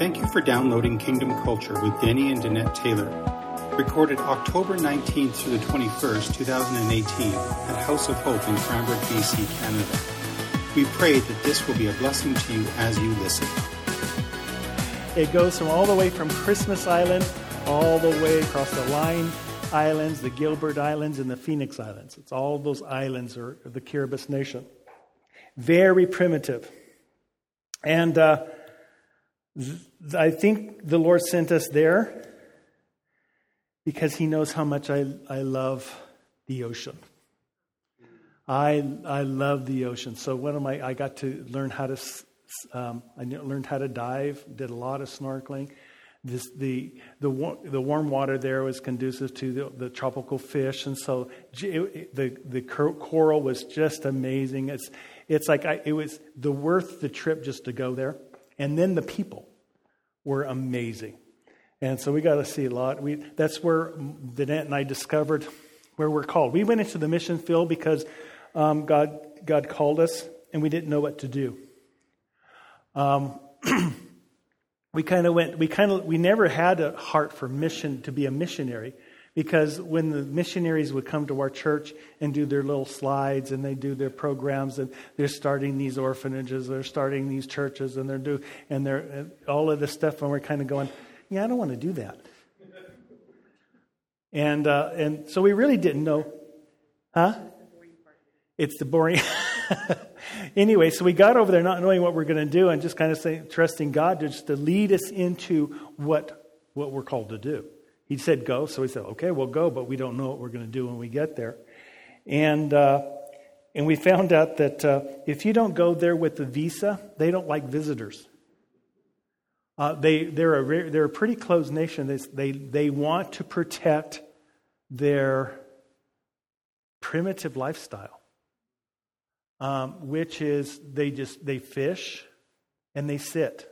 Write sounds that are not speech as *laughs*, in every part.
Thank you for downloading Kingdom Culture with Denny and Danette Taylor. Recorded October 19th through the 21st, 2018 at House of Hope in Cranbrook, BC, Canada. We pray that this will be a blessing to you as you listen. It goes from all the way from Christmas Island all the way across the Line Islands, the Gilbert Islands, and the Phoenix Islands. It's all those islands are the Kiribati nation. Very primitive. And uh, I think the Lord sent us there because He knows how much I, I love the ocean. I, I love the ocean. So one of my I got to learn how to um, I learned how to dive. Did a lot of snorkeling. This, the, the, the warm water there was conducive to the, the tropical fish, and so it, the, the coral was just amazing. It's, it's like I, it was the worth the trip just to go there. And then the people were amazing. And so we got to see a lot. We, that's where Danette and I discovered where we're called. We went into the mission field because um, God, God called us and we didn't know what to do. Um, *clears throat* we kind of went, we kind of, we never had a heart for mission, to be a missionary. Because when the missionaries would come to our church and do their little slides and they do their programs and they're starting these orphanages, they're starting these churches and they're do and they're and all of this stuff, and we're kind of going, yeah, I don't want to do that. And uh, and so we really didn't know, huh? It's the boring. *laughs* anyway, so we got over there not knowing what we're going to do and just kind of saying, trusting God to just to lead us into what what we're called to do. He said go, so we said, okay, we'll go, but we don't know what we're going to do when we get there. And, uh, and we found out that uh, if you don't go there with the visa, they don't like visitors. Uh, they, they're, a, they're a pretty closed nation. They, they, they want to protect their primitive lifestyle, um, which is they just they fish and they sit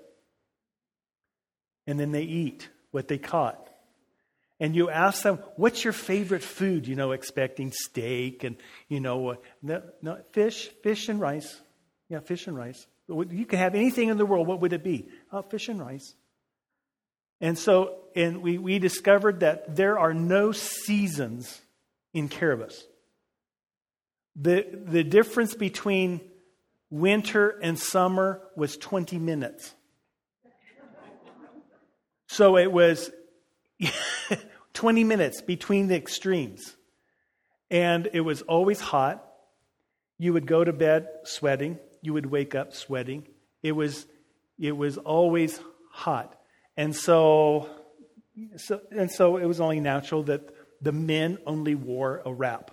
and then they eat what they caught and you ask them, what's your favorite food? You know, expecting steak and, you know, uh, no, no, fish, fish and rice. Yeah, fish and rice. You can have anything in the world. What would it be? Oh, fish and rice. And so, and we, we discovered that there are no seasons in Kiribati. The, the difference between winter and summer was 20 minutes. So it was *laughs* 20 minutes between the extremes. And it was always hot. You would go to bed sweating. You would wake up sweating. It was, it was always hot. And so, so, and so it was only natural that the men only wore a wrap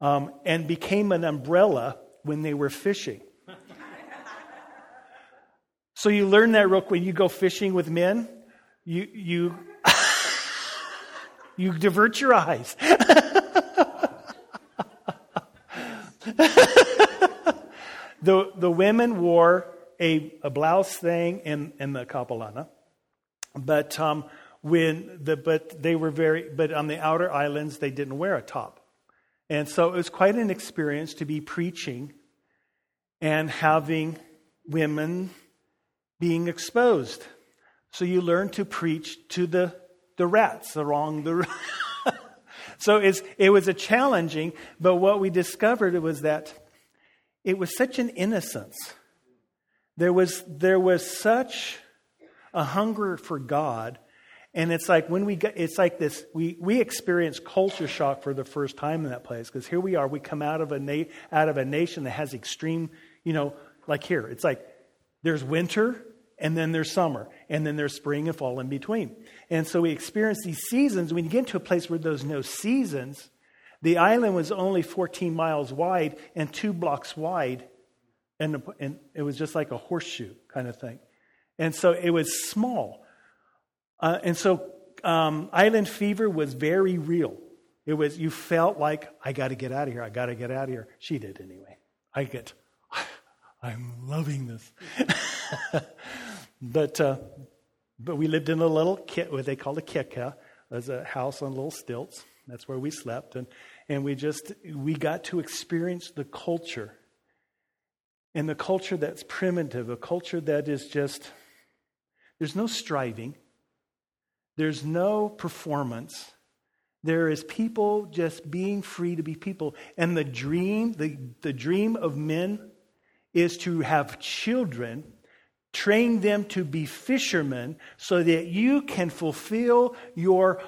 um, and became an umbrella when they were fishing. so you learn that real quick. You go fishing with men, you, you you divert your eyes. *laughs* the, the women wore a, a blouse thing and, and the kapalana. But um, when the but they were very but on the outer islands they didn't wear a top. And so it was quite an experience to be preaching and having women being exposed. So you learn to preach to the the rats, wrong, the. *laughs* so it was a challenging, but what we discovered was that it was such an innocence. There was, there was such a hunger for God. And it's like when we get, it's like this, we, we experience culture shock for the first time in that place. Because here we are, we come out of a na- out of a nation that has extreme, you know, like here. It's like there's winter and then there's summer, and then there's spring and fall in between. And so we experience these seasons. When you get to a place where there's no seasons, the island was only 14 miles wide and two blocks wide, and, and it was just like a horseshoe kind of thing. And so it was small. Uh, and so um, island fever was very real. It was, you felt like, I got to get out of here. I got to get out of here. She did anyway. I get, *laughs* I'm loving this. *laughs* but, uh, but we lived in a little kit, what they called a kika. Was a house on little stilts. That's where we slept. And, and we just, we got to experience the culture. And the culture that's primitive, a culture that is just There's no striving. There's no performance. There is people just being free to be people. And the dream, the, the dream of men is to have children, train them to be fishermen so that you can fulfill your,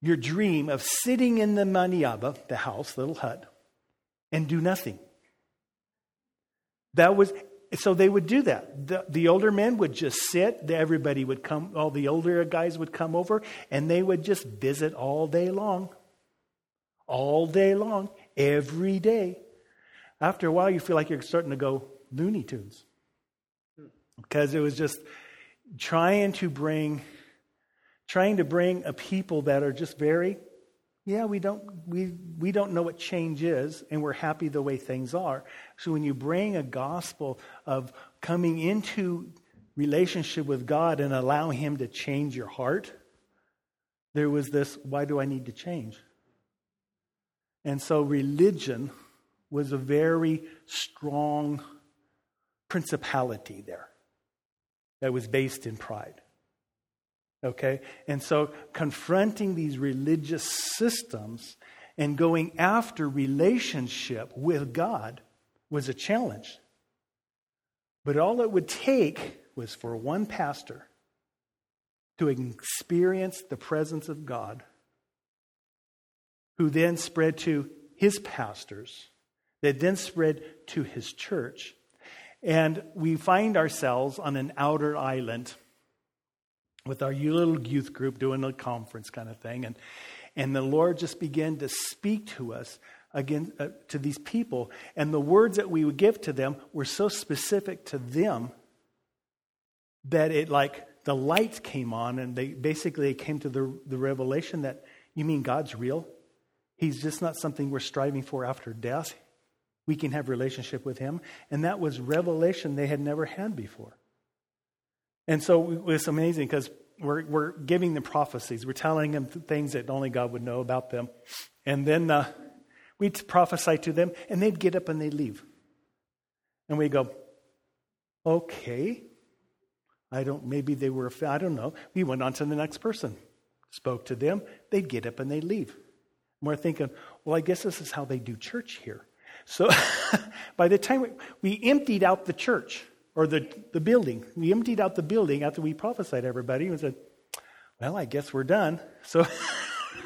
your dream of sitting in the maniaba, the house, little hut, and do nothing. That was so they would do that. The, the, older men would just sit. Everybody would come, all the older guys would come over, and they would just visit all day long. All day long, every day. After a while, you feel like you're starting to go Looney Tunes. Because it was just trying to bring trying to bring a people that are just very yeah, we don't, we, we don't know what change is, and we're happy the way things are. So when you bring a gospel of coming into relationship with God and allow Him to change your heart, there was this why do I need to change? And so religion was a very strong principality there that was based in pride. Okay? And so confronting these religious systems and going after relationship with God was a challenge. But all it would take was for one pastor to experience the presence of God, who then spread to his pastors, that then spread to his church. And we find ourselves on an outer island with our little youth group doing a conference kind of thing. And, and the Lord just began to speak to us again uh, to these people. And the words that we would give to them were so specific to them that it like the light came on and they basically came to the, the revelation that you mean God's real? He's just not something we're striving for after death. We can have relationship with him. And that was revelation they had never had before. And so it was amazing because we're, we're giving them prophecies. We're telling them things that only God would know about them. And then uh, we'd prophesy to them, and they'd get up and they'd leave. And we go, okay. I don't, maybe they were, I don't know. We went on to the next person, spoke to them, they'd get up and they'd leave. And we're thinking, well, I guess this is how they do church here. So *laughs* by the time we, we emptied out the church, or the, the building. We emptied out the building after we prophesied everybody and said, Well, I guess we're done. So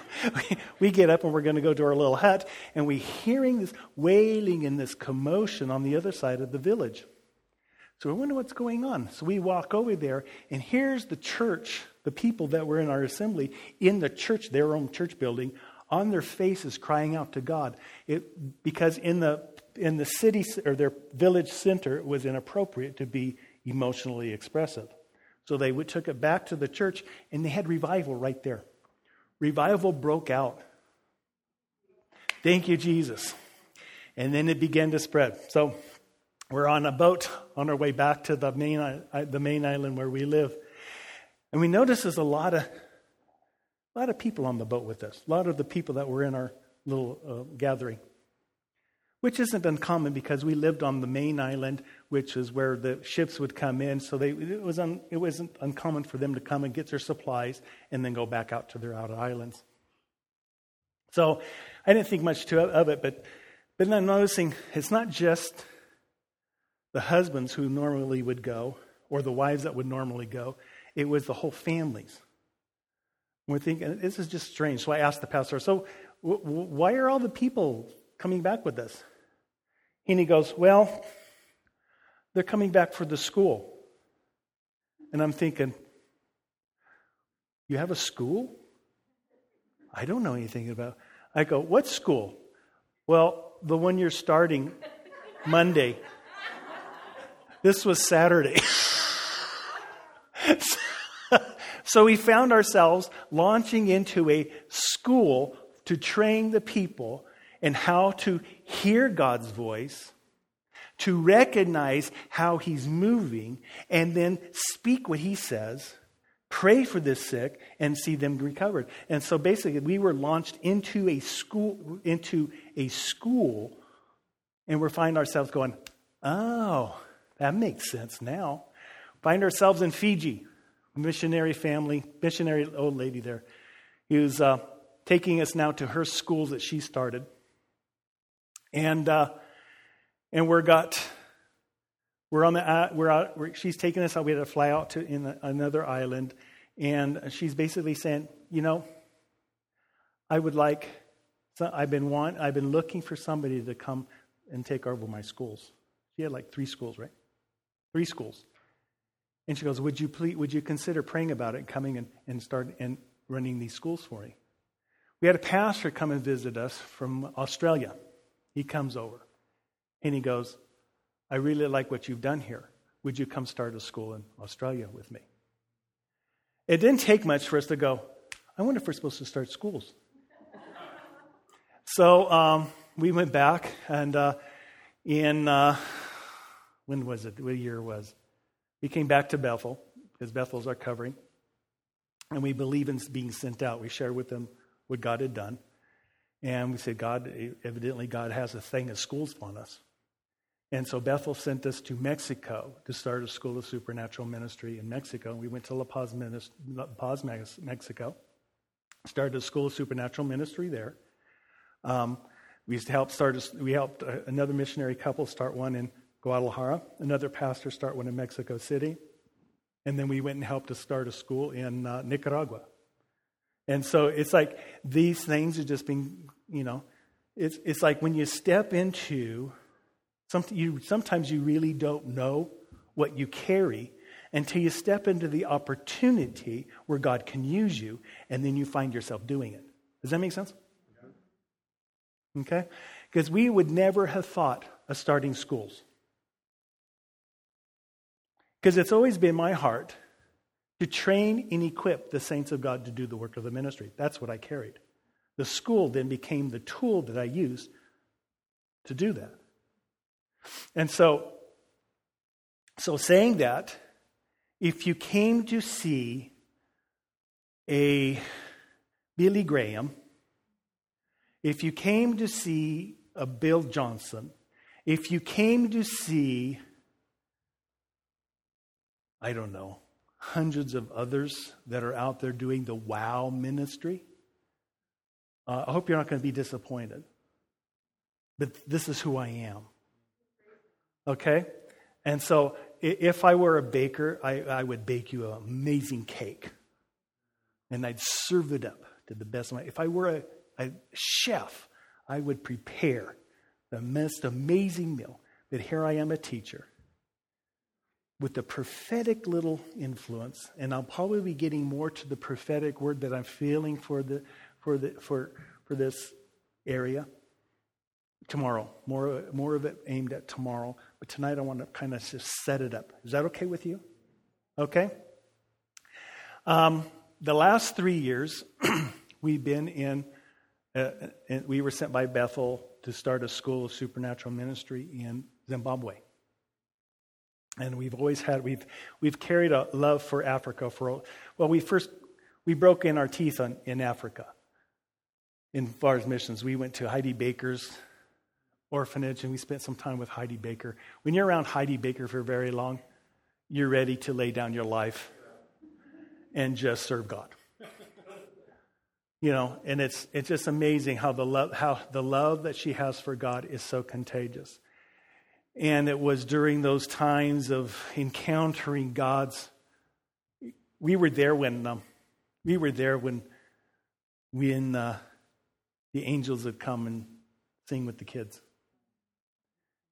*laughs* we get up and we're going to go to our little hut, and we're hearing this wailing and this commotion on the other side of the village. So we wonder what's going on. So we walk over there, and here's the church, the people that were in our assembly, in the church, their own church building, on their faces crying out to God. It, because in the in the city or their village center, it was inappropriate to be emotionally expressive. So they took it back to the church and they had revival right there. Revival broke out. Thank you, Jesus. And then it began to spread. So we're on a boat on our way back to the main, the main island where we live. And we notice there's a lot of, a lot of people on the boat with us, a lot of the people that were in our little uh, gathering which isn't uncommon because we lived on the main island, which is where the ships would come in. So they, it, was un, it wasn't uncommon for them to come and get their supplies and then go back out to their outer islands. So I didn't think much to, of it, but, but I'm noticing it's not just the husbands who normally would go or the wives that would normally go, it was the whole families. We're thinking, this is just strange. So I asked the pastor, so w- w- why are all the people coming back with us? And he goes, Well, they're coming back for the school. And I'm thinking, You have a school? I don't know anything about. I go, What school? Well, the one you're starting Monday. This was Saturday. *laughs* so we found ourselves launching into a school to train the people in how to hear God's voice, to recognize how He's moving, and then speak what He says, pray for the sick, and see them recovered. And so basically, we were launched into a school, into a school, and we find ourselves going, oh, that makes sense now. Find ourselves in Fiji. Missionary family, missionary old lady there, who's uh, taking us now to her school that she started. And, uh, and we're got, we're on the, uh, we're out, we're, she's taking us out. We had to fly out to in another island. And she's basically saying, you know, I would like, I've been want, I've been looking for somebody to come and take over my schools. She had like three schools, right? Three schools. And she goes, Would you please, would you consider praying about it, coming and, and start and running these schools for me? We had a pastor come and visit us from Australia. He comes over and he goes, I really like what you've done here. Would you come start a school in Australia with me? It didn't take much for us to go, I wonder if we're supposed to start schools. so um, we went back, and uh, in, uh, when was it? What year was? We came back to Bethel, because Bethel's our covering, and we believe in being sent out. We shared with them what God had done. And we said, God, evidently, God has a thing of schools on us. And so Bethel sent us to Mexico to start a school of supernatural ministry in Mexico. We went to La Paz, La Paz Mexico, started a school of supernatural ministry there. Um, we helped start. A, we helped another missionary couple start one in Guadalajara. Another pastor start one in Mexico City, and then we went and helped to start a school in uh, Nicaragua. And so it's like these things are just being, you know, it's it's like when you step into something, you sometimes you really don't know what you carry until you step into the opportunity where God can use you, and then you find yourself doing it. Does that make sense? Okay? Because we would never have thought of starting schools. Because it's always been my heart to train and equip the saints of God to do the work of the ministry. That's what I carried. The school then became the tool that I used to do that. And so, so saying that, if you came to see a Billy Graham if you came to see a Bill Johnson, if you came to see, I don't know, hundreds of others that are out there doing the wow ministry, uh, I hope you're not going to be disappointed. But this is who I am. Okay? And so if I were a baker, I, I would bake you an amazing cake. And I'd serve it up to the best of my. If I were a a chef, I would prepare the most amazing meal. But here I am, a teacher, with the prophetic little influence, and I'll probably be getting more to the prophetic word that I'm feeling for the for the for for this area tomorrow. More more of it aimed at tomorrow. But tonight I want to kind of just set it up. Is that okay with you? Okay. Um, the last three years, *clears throat* we've been in uh, and we were sent by Bethel to start a school of supernatural ministry in Zimbabwe. And we've always had, we've, we've carried a love for Africa for, well, we first, we broke in our teeth on, in Africa in far as missions. We went to Heidi Baker's orphanage and we spent some time with Heidi Baker. When you're around Heidi Baker for very long, you're ready to lay down your life and just serve God. *laughs* You know, and it's, it's just amazing how the, love, how the love that she has for God is so contagious. And it was during those times of encountering God's. We were there when um, we were there when when uh, the angels would come and sing with the kids.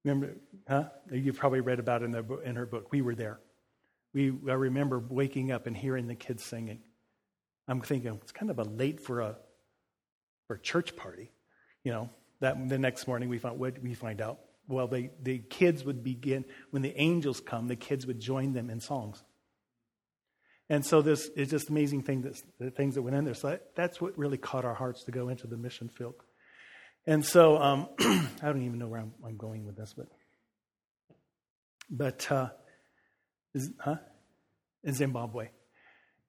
Remember, huh? You probably read about it in, the, in her book. We were there. We, I remember waking up and hearing the kids singing. I'm thinking it's kind of a late for a for a church party, you know. That the next morning we find we find out. Well, they, the kids would begin when the angels come. The kids would join them in songs. And so this is just amazing thing that the things that went in there. So that, that's what really caught our hearts to go into the mission field. And so um, *clears throat* I don't even know where I'm, I'm, going with this, but but uh, is, huh? In Zimbabwe.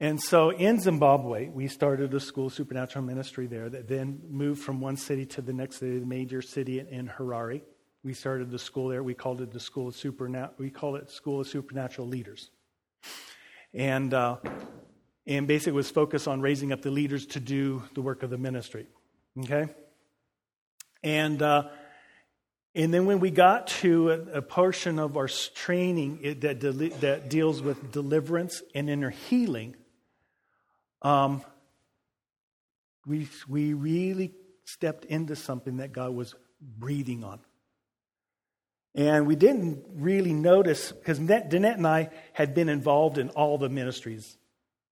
And so in Zimbabwe, we started a school supernatural ministry there that then moved from one city to the next city, the major city in Harare. We started the school there. We called it the School of Supernatural. We call it School of Supernatural Leaders. And, uh, and basically was focused on raising up the leaders to do the work of the ministry. Okay? And, uh, and then when we got to a, a portion of our training it, that, de- that deals with deliverance and inner healing, um, we, we really stepped into something that God was breathing on. And we didn't really notice, because Danette and I had been involved in all the ministries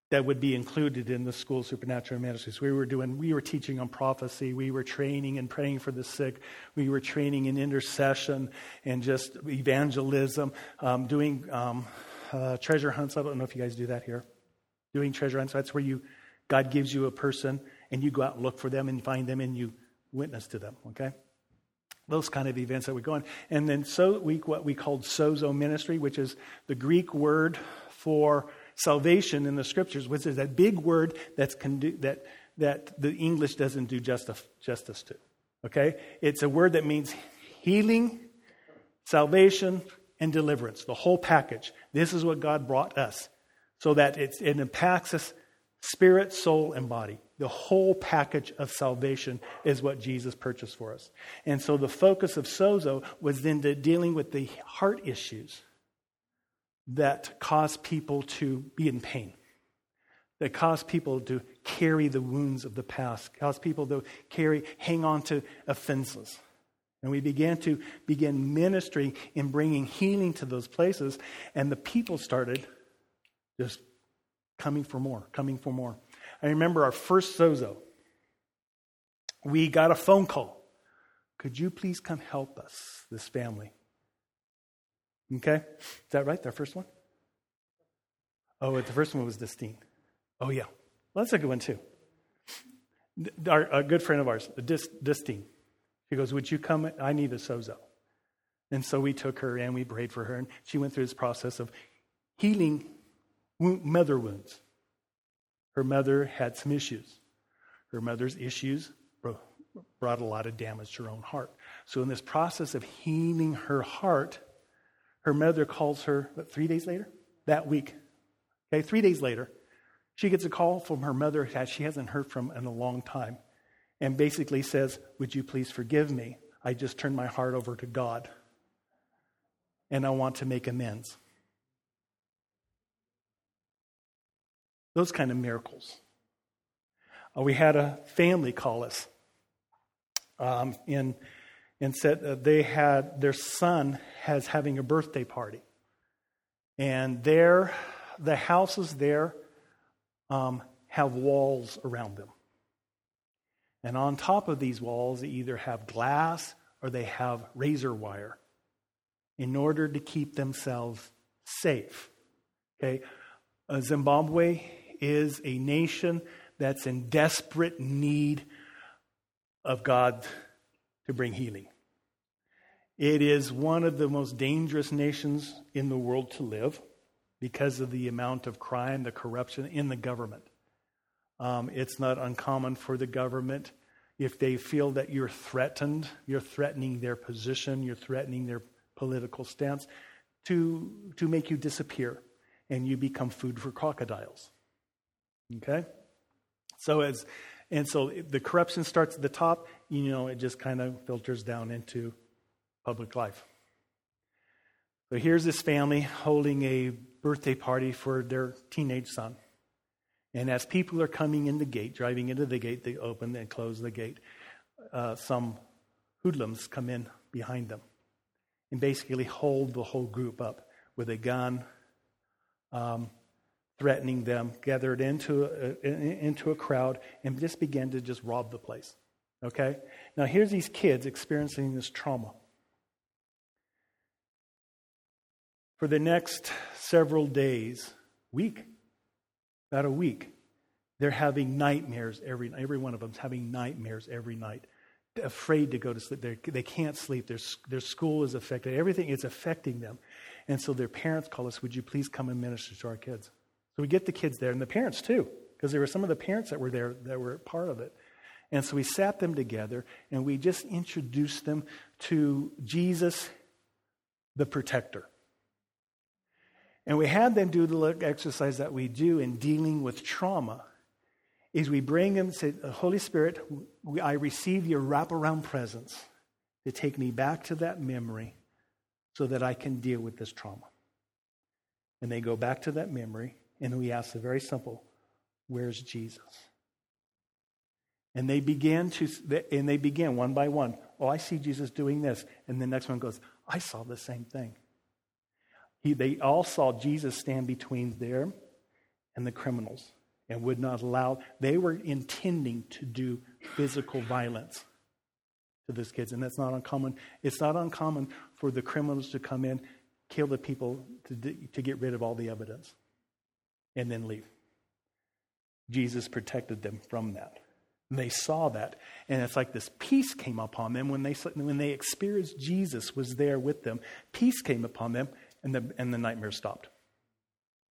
that would be included in the school of supernatural ministries. We were doing, we were teaching on prophecy, we were training and praying for the sick, we were training in intercession and just evangelism, um, doing um, uh, treasure hunts. I don't know if you guys do that here. Doing treasure hunts, that's where you, God gives you a person and you go out and look for them and find them and you witness to them, okay? Those kind of events that we go on. And then so we, what we called sozo ministry, which is the Greek word for salvation in the scriptures, which is that big word that's condu- that, that the English doesn't do justice, justice to. Okay? It's a word that means healing, salvation, and deliverance, the whole package. This is what God brought us so that it impacts us spirit, soul, and body. The whole package of salvation is what Jesus purchased for us. And so the focus of Sozo was then to dealing with the heart issues that cause people to be in pain, that cause people to carry the wounds of the past, cause people to carry, hang on to offenses. And we began to begin ministry in bringing healing to those places, and the people started just coming for more, coming for more. I remember our first sozo. We got a phone call. Could you please come help us, this family? Okay? Is that right? Their first one? Oh, the first one was Destine. Oh, yeah. Well, that's a good one, too. Our, a good friend of ours, Destine. She goes, Would you come? I need a sozo. And so we took her and we prayed for her, and she went through this process of healing mother wounds. Her mother had some issues. Her mother's issues brought a lot of damage to her own heart. So, in this process of healing her heart, her mother calls her, what, three days later? That week. Okay, three days later, she gets a call from her mother that she hasn't heard from in a long time and basically says, Would you please forgive me? I just turned my heart over to God and I want to make amends. Those kind of miracles. Uh, we had a family call us um, and said uh, they had their son has having a birthday party, and there, the houses there um, have walls around them, and on top of these walls, they either have glass or they have razor wire, in order to keep themselves safe. Okay, uh, Zimbabwe is a nation that's in desperate need of God to bring healing. It is one of the most dangerous nations in the world to live because of the amount of crime, the corruption in the government. Um, it's not uncommon for the government, if they feel that you're threatened, you're threatening their position, you're threatening their political stance, to, to make you disappear and you become food for crocodiles. Okay? So as and so the corruption starts at the top, you know, it just kind of filters down into public life. So here's this family holding a birthday party for their teenage son. And as people are coming in the gate, driving into the gate, they open and close the gate. Uh, some hoodlums come in behind them and basically hold the whole group up with a gun, um, threatening them, gathered into a, into a crowd, and just began to just rob the place. Okay? Now, here's these kids experiencing this trauma. For the next several days, week, about a week, they're having nightmares every every one of them's having nightmares every night afraid to go to sleep they're, they can not sleep their, their school is affected everything is affecting them and so their parents call us would you please come and minister to our kids so we get the kids there and the parents too, because there were some of the parents that were there that were part of it. And so we sat them together and we just introduced them to Jesus, the protector. And we had them do the exercise that we do in dealing with trauma. Is we bring them, say, uh, Holy Spirit, I receive your wraparound presence to take me back to that memory so that I can deal with this trauma. And they go back to that memory, and we ask the very simple, Where's Jesus? And they begin to, and they begin one by one. Oh, I see Jesus doing this. And the next one goes, I saw the same thing. He, they all saw Jesus stand between them and the criminals and would not allow, they were intending to do physical violence to these kids. And that's not uncommon. It's not uncommon for the criminals to come in, kill the people to, to get rid of all the evidence, and then leave. Jesus protected them from that. And they saw that. And it's like this peace came upon them when they, when they experienced Jesus was there with them. Peace came upon them, and the, and the nightmare stopped.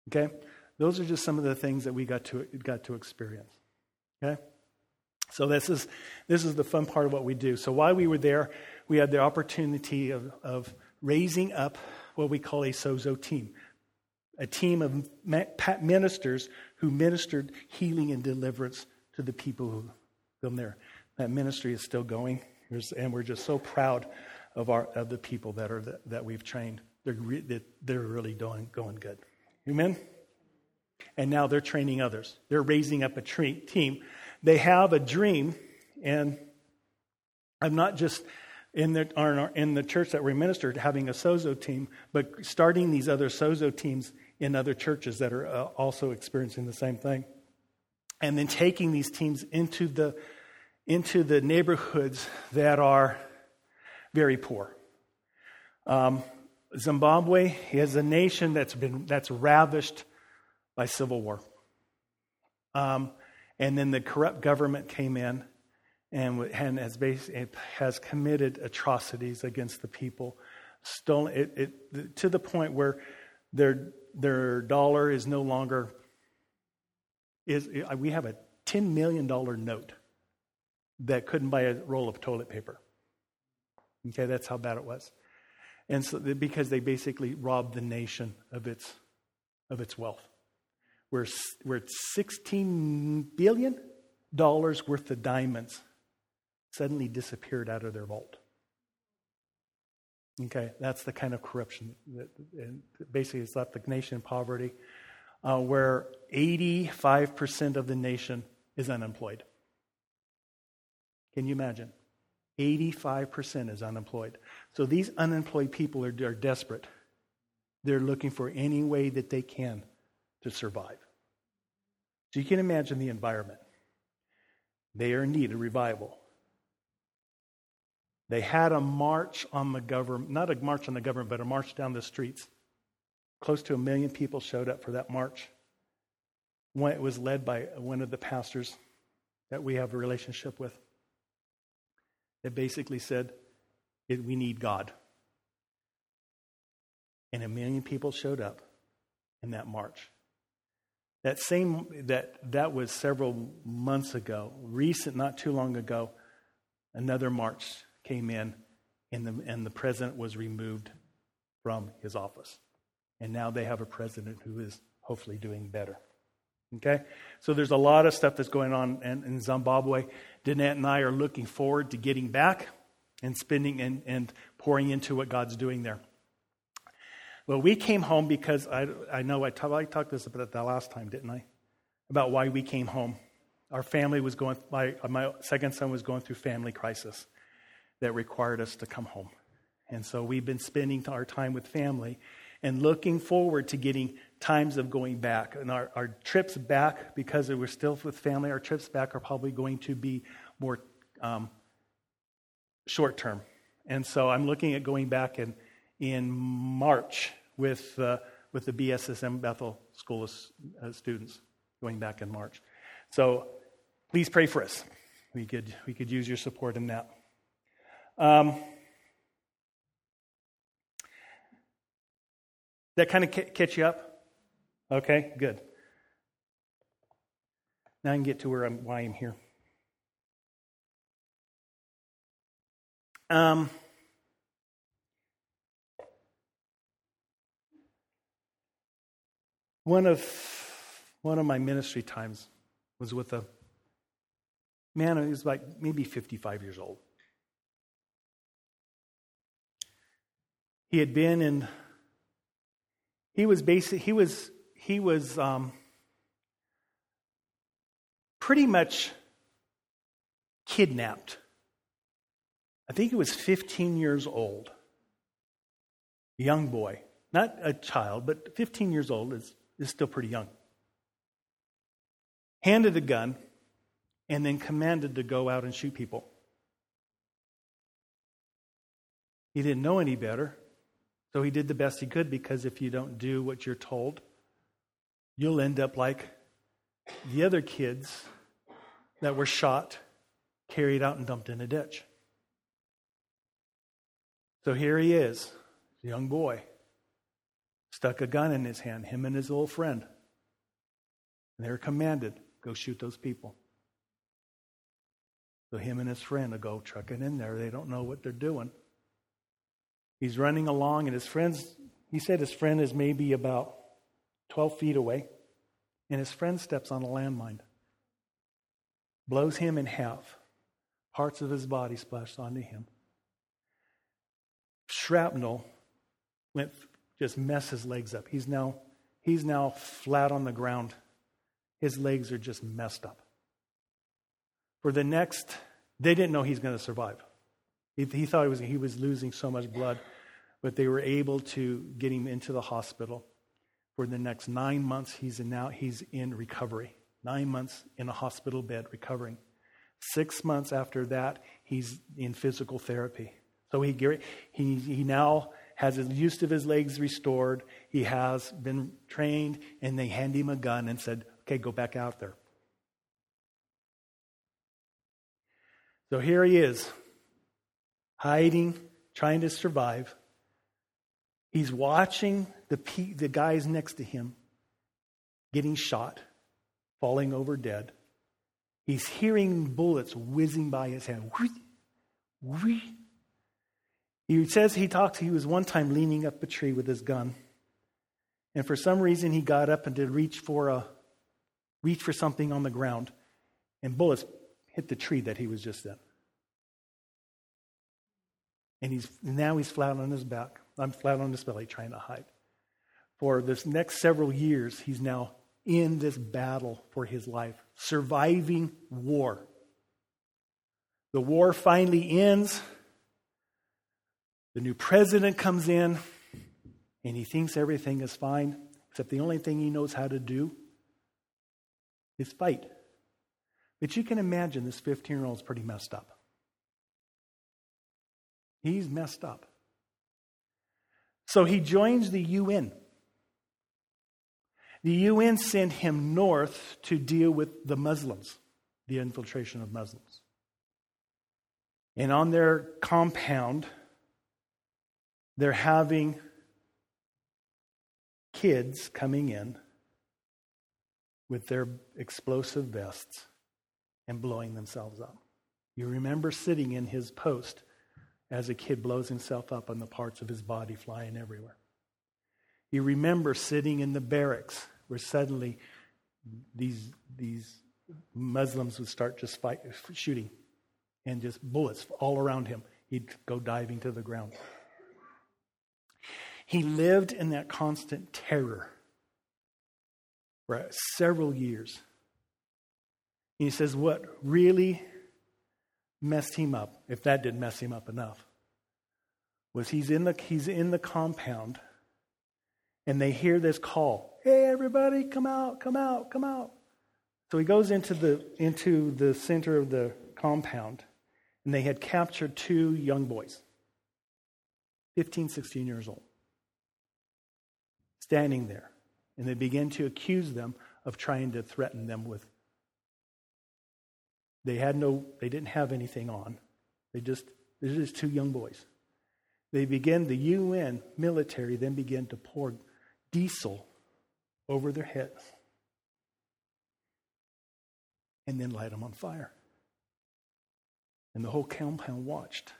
Okay? Those are just some of the things that we got to, got to experience. Okay? So this is, this is the fun part of what we do. So while we were there, we had the opportunity of, of raising up what we call a sozo team, a team of ministers who ministered healing and deliverance to the people who come there. That ministry is still going, and we're just so proud of, our, of the people that, are, that, we've trained. They're, re, they're really doing, going good. Amen? And now they're training others. They're raising up a tre- team they have a dream, and I'm not just in the, in the church that we ministered having a sozo team, but starting these other sozo teams in other churches that are uh, also experiencing the same thing. And then taking these teams into the, into the neighborhoods that are very poor. Um, Zimbabwe is a nation that's been that's ravished by civil war. Um, and then the corrupt government came in and, and has, has committed atrocities against the people, stolen it, it, to the point where their, their dollar is no longer. Is, uh, we have a $10 million note that couldn't buy a roll of toilet paper. Okay, that's how bad it was. And so, because they basically robbed the nation of its, of its wealth where, where $16 billion worth of diamonds suddenly disappeared out of their vault. Okay, that's the kind of corruption. That, basically, it's left the nation in poverty, uh, where 85% of the nation is unemployed. Can you imagine? 85% is unemployed. So these unemployed people are, are desperate. They're looking for any way that they can to survive. So you can imagine the environment. They are in need of revival. They had a march on the government, not a march on the government, but a march down the streets. Close to a million people showed up for that march. One, it was led by one of the pastors that we have a relationship with. That basically said, We need God. And a million people showed up in that march. That same that that was several months ago, recent, not too long ago. Another march came in, and the and the president was removed from his office, and now they have a president who is hopefully doing better. Okay, so there's a lot of stuff that's going on in, in Zimbabwe. Danette and I are looking forward to getting back and spending and, and pouring into what God's doing there. Well, we came home because I, I know I, I talked this about that last time, didn't I? About why we came home. Our family was going, my, my second son was going through family crisis that required us to come home. And so we've been spending our time with family and looking forward to getting times of going back. And our, our trips back, because we're still with family, our trips back are probably going to be more um, short term. And so I'm looking at going back and in March with, uh, with the BSSM Bethel School of uh, Students going back in March. So please pray for us. We could, we could use your support in that. Um, that kind of catch you up? Okay, good. Now I can get to where I'm, why I'm here. Um, one of one of my ministry times was with a man who was like maybe 55 years old. He had been in he was basic he was he was um, pretty much kidnapped. I think he was 15 years old. Young boy. Not a child, but 15 years old is, is still pretty young. Handed a gun and then commanded to go out and shoot people. He didn't know any better, so he did the best he could because if you don't do what you're told, you'll end up like the other kids that were shot, carried out, and dumped in a ditch. So here he is, young boy, stuck a gun in his hand, him and his old friend. And they were commanded, go shoot those people. So him and his friend will go trucking in there. They don't know what they're doing. He's running along, and his friend's, he said his friend is maybe about 12 feet away, and his friend steps on a landmine, blows him in half. Parts of his body splashed onto him. Shrapnel went just mess his legs up. He's now he's now flat on the ground. His legs are just messed up. For the next, they didn't know he's going to survive. He, he thought he was, he was losing so much blood, but they were able to get him into the hospital. For the next nine months, he's in, now he's in recovery. Nine months in a hospital bed recovering. Six months after that, he's in physical therapy. So he, he, he now has his use of his legs restored. He has been trained, and they hand him a gun and said, okay, go back out there. So here he is, hiding, trying to survive. He's watching the, the guys next to him getting shot, falling over dead. He's hearing bullets whizzing by his head. He says he talks, he was one time leaning up a tree with his gun. And for some reason he got up and did reach for a reach for something on the ground. And bullets hit the tree that he was just in. And he's now he's flat on his back. I'm flat on his belly trying to hide. For this next several years, he's now in this battle for his life, surviving war. The war finally ends. The new president comes in, and he thinks everything is fine, except the only thing he knows how to do is fight. But you can imagine this 15 year old is pretty messed up. He's messed up. So he joins the UN. The UN sent him north to deal with the Muslims, the infiltration of Muslims. And on their compound, they're having kids coming in with their explosive vests and blowing themselves up. You remember sitting in his post as a kid blows himself up and the parts of his body flying everywhere. You remember sitting in the barracks where suddenly these, these Muslims would start just fight, shooting and just bullets all around him. He'd go diving to the ground. He lived in that constant terror for several years. he says, What really messed him up, if that didn't mess him up enough, was he's in the, he's in the compound and they hear this call Hey, everybody, come out, come out, come out. So he goes into the, into the center of the compound and they had captured two young boys, 15, 16 years old, standing there. And they begin to accuse them of trying to threaten them with they had no, they didn't have anything on. They just, they're just two young boys. They begin, the UN military then began to pour diesel over their heads and then light them on fire. And the whole compound watched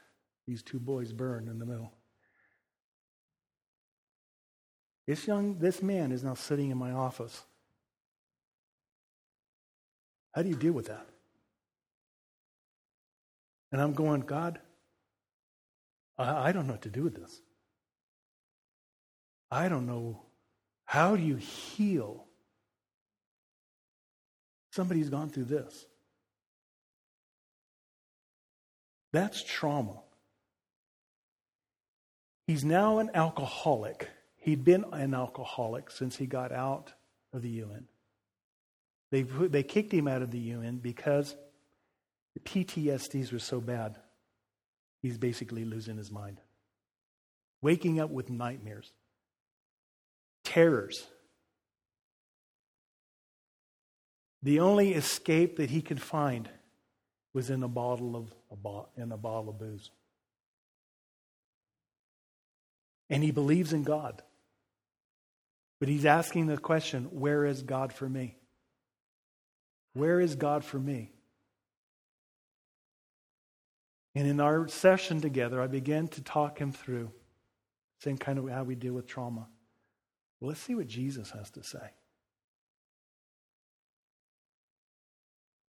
these two boys burn in the middle. This young, this man is now sitting in my office. How do you deal with that? And I'm going, God, I, I don't know what to do with this. I don't know. How do you heal somebody who's gone through this? That's trauma. He's now an alcoholic. He'd been an alcoholic since he got out of the UN. They, they kicked him out of the UN because the PTSDs were so bad, he's basically losing his mind. Waking up with nightmares, terrors. The only escape that he could find was in a bottle of a in a bottle of booze. And he believes in God. But he's asking the question, where is God for me? Where is God for me? And in our session together, I began to talk him through, same kind of how we deal with trauma. Well, let's see what Jesus has to say.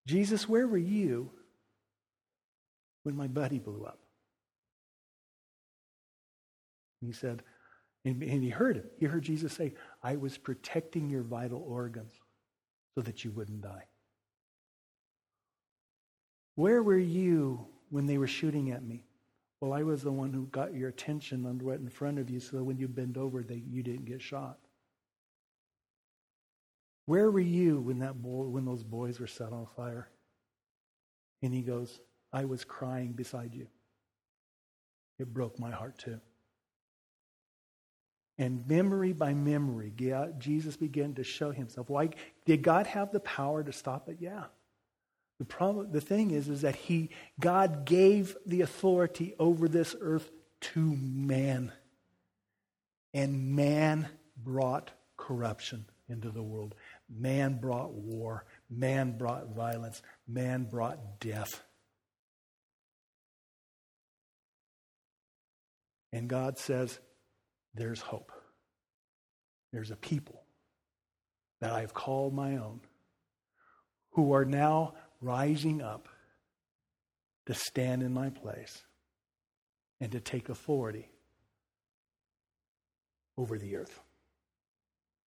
Jesus, where were you when my buddy blew up? And he said, and, and he heard him. He heard Jesus say, I was protecting your vital organs so that you wouldn't die. Where were you when they were shooting at me? Well, I was the one who got your attention on right in front of you so that when you bend over, they, you didn't get shot. Where were you when, that boy, when those boys were set on fire? And he goes, I was crying beside you. It broke my heart too. And memory by memory, Jesus began to show himself. Why did God have the power to stop it? Yeah. The problem, the thing is, is that he, God gave the authority over this earth to man. And man brought corruption into the world. Man brought war. Man brought violence. Man brought death. And God says, there's hope. There's a people that I've called my own who are now rising up to stand in my place and to take authority over the earth.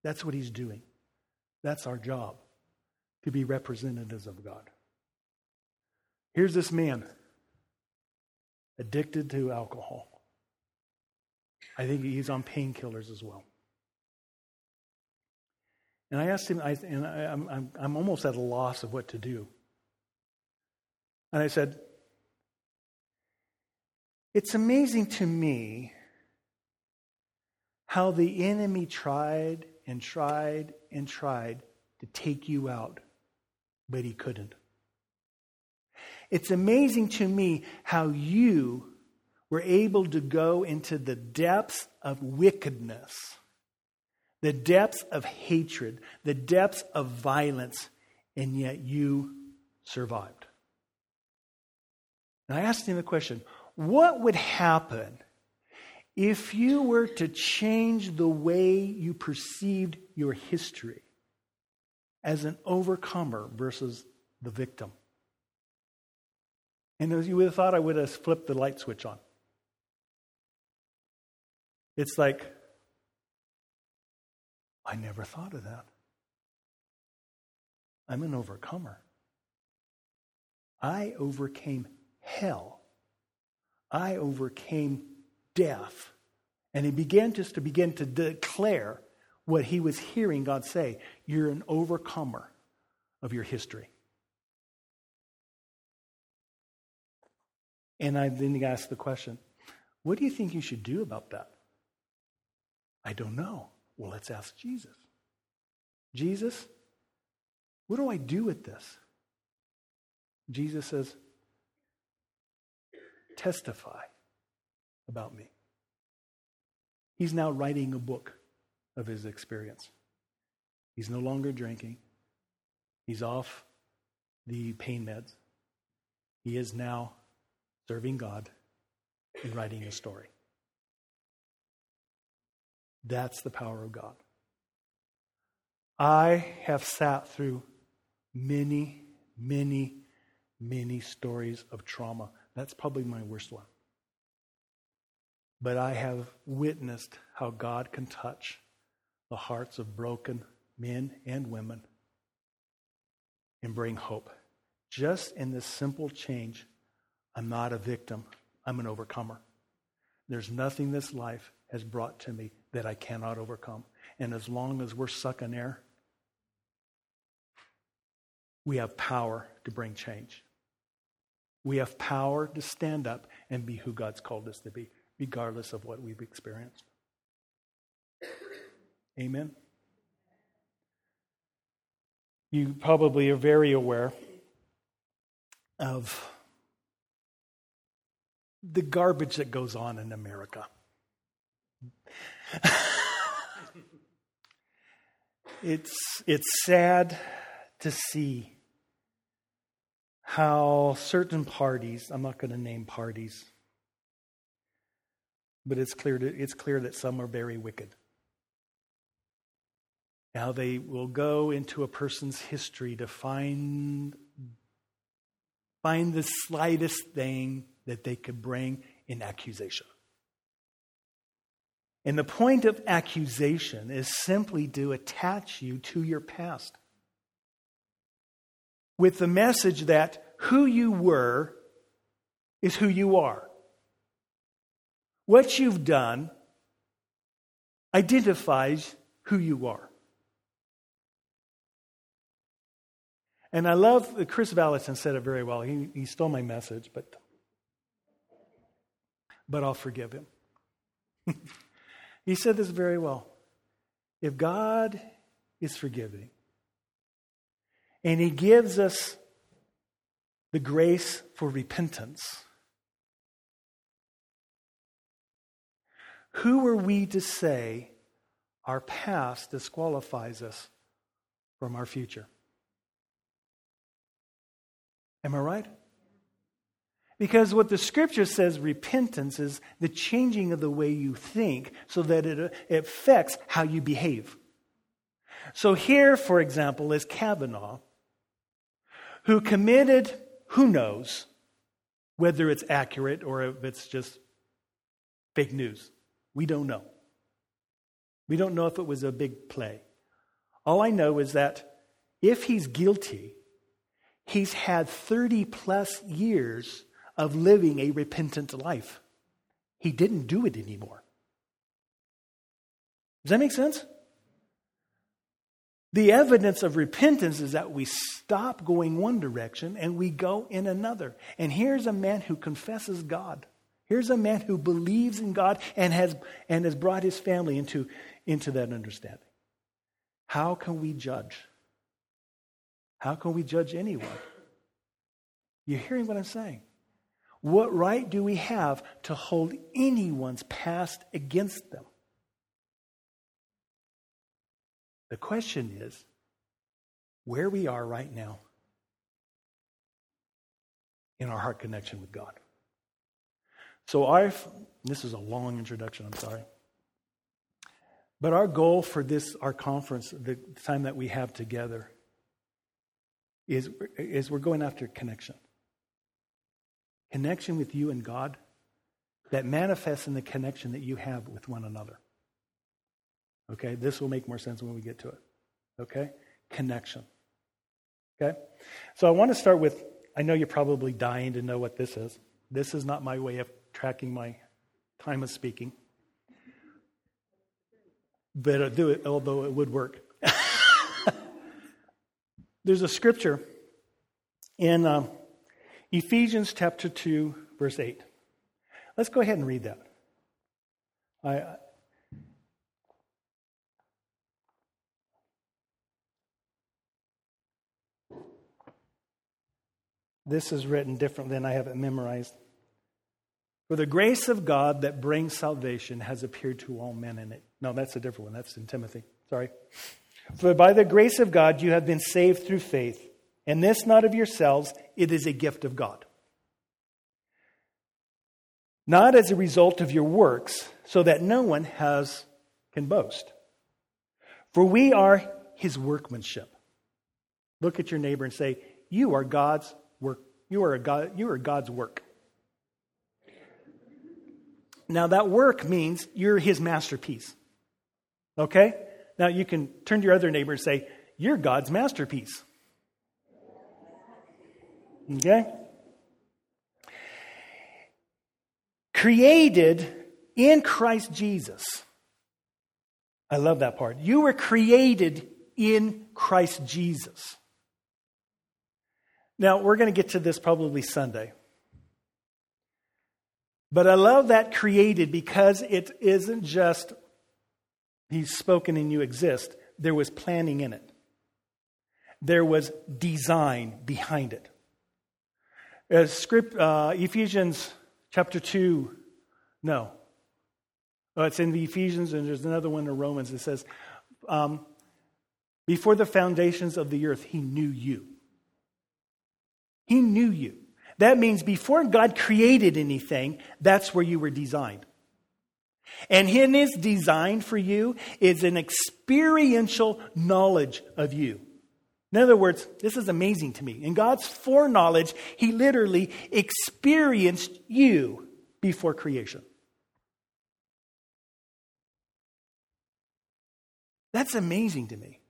That's what he's doing. That's our job, to be representatives of God. Here's this man addicted to alcohol. I think he's on painkillers as well. And I asked him, I, and I, I'm, I'm almost at a loss of what to do. And I said, It's amazing to me how the enemy tried and tried and tried to take you out, but he couldn't. It's amazing to me how you were able to go into the depths of wickedness, the depths of hatred, the depths of violence, and yet you survived. And I asked him the question what would happen if you were to change the way you perceived your history as an overcomer versus the victim? And you would have thought I would have flipped the light switch on. It's like, I never thought of that. I'm an overcomer. I overcame hell. I overcame death. And he began just to begin to declare what he was hearing God say You're an overcomer of your history. And I then asked the question What do you think you should do about that? I don't know. Well, let's ask Jesus. Jesus, what do I do with this? Jesus says, testify about me. He's now writing a book of his experience. He's no longer drinking. He's off the pain meds. He is now serving God and writing a story. That's the power of God. I have sat through many, many, many stories of trauma. That's probably my worst one. But I have witnessed how God can touch the hearts of broken men and women and bring hope. Just in this simple change, I'm not a victim, I'm an overcomer. There's nothing this life has brought to me that I cannot overcome. And as long as we're sucking air, we have power to bring change. We have power to stand up and be who God's called us to be, regardless of what we've experienced. Amen. You probably are very aware of the garbage that goes on in America. *laughs* it's, it's sad to see how certain parties, I'm not going to name parties, but it's clear, to, it's clear that some are very wicked. Now they will go into a person's history to find, find the slightest thing that they could bring in accusation. And the point of accusation is simply to attach you to your past with the message that who you were is who you are. What you've done identifies who you are. And I love that Kris Vallotton said it very well. He, he stole my message, but, but I'll forgive him. *laughs* he said this very well. If God is forgiving, and He gives us the grace for repentance. Who are we to say our past disqualifies us from our future? Am I right? Because what the scripture says, repentance is the changing of the way you think so that it, uh, it affects how you behave. So, here, for example, is Kavanaugh who committed, who knows whether it's accurate or if it's just fake news. We don't know. We don't know if it was a big play. All I know is that if he's guilty, he's had 30 plus years of living a repentant life. He didn't do it anymore. Does that make sense? The evidence of repentance is that we stop going one direction and we go in another. And here's a man who confesses God. Here's a man who believes in God and has, and has brought his family into, into that understanding. How can we judge? How can we judge anyone? You're hearing what I'm saying? What right do we have to hold anyone's past against them? The question is where we are right now in our heart connection with God. So, I've, this is a long introduction, I'm sorry. But our goal for this, our conference, the time that we have together, is, is we're going after connection. Connection with you and God that manifests in the connection that you have with one another. Okay, this will make more sense when we get to it. Okay, connection. Okay, so I want to start with I know you're probably dying to know what this is. This is not my way of tracking my time of speaking. But I'll do it, although it would work. *laughs* There's a scripture in um, Ephesians chapter 2, verse 8. Let's go ahead and read that. I, This is written different than I have it memorized. For the grace of God that brings salvation has appeared to all men in it. No, that's a different one. That's in Timothy. Sorry. For by the grace of God you have been saved through faith, and this not of yourselves, it is a gift of God. Not as a result of your works, so that no one has can boast. For we are his workmanship. Look at your neighbor and say, You are God's. You are, God, you are God's work. Now, that work means you're his masterpiece. Okay? Now, you can turn to your other neighbor and say, You're God's masterpiece. Okay? Created in Christ Jesus. I love that part. You were created in Christ Jesus. Now, we're going to get to this probably Sunday. But I love that created because it isn't just He's spoken and you exist. There was planning in it, there was design behind it. Uh, script, uh, Ephesians chapter 2, no. Oh, it's in the Ephesians, and there's another one in Romans. It says, um, Before the foundations of the earth, he knew you. He knew you. That means before God created anything, that's where you were designed. And in his design for you is an experiential knowledge of you. In other words, this is amazing to me. In God's foreknowledge, He literally experienced you before creation. That's amazing to me.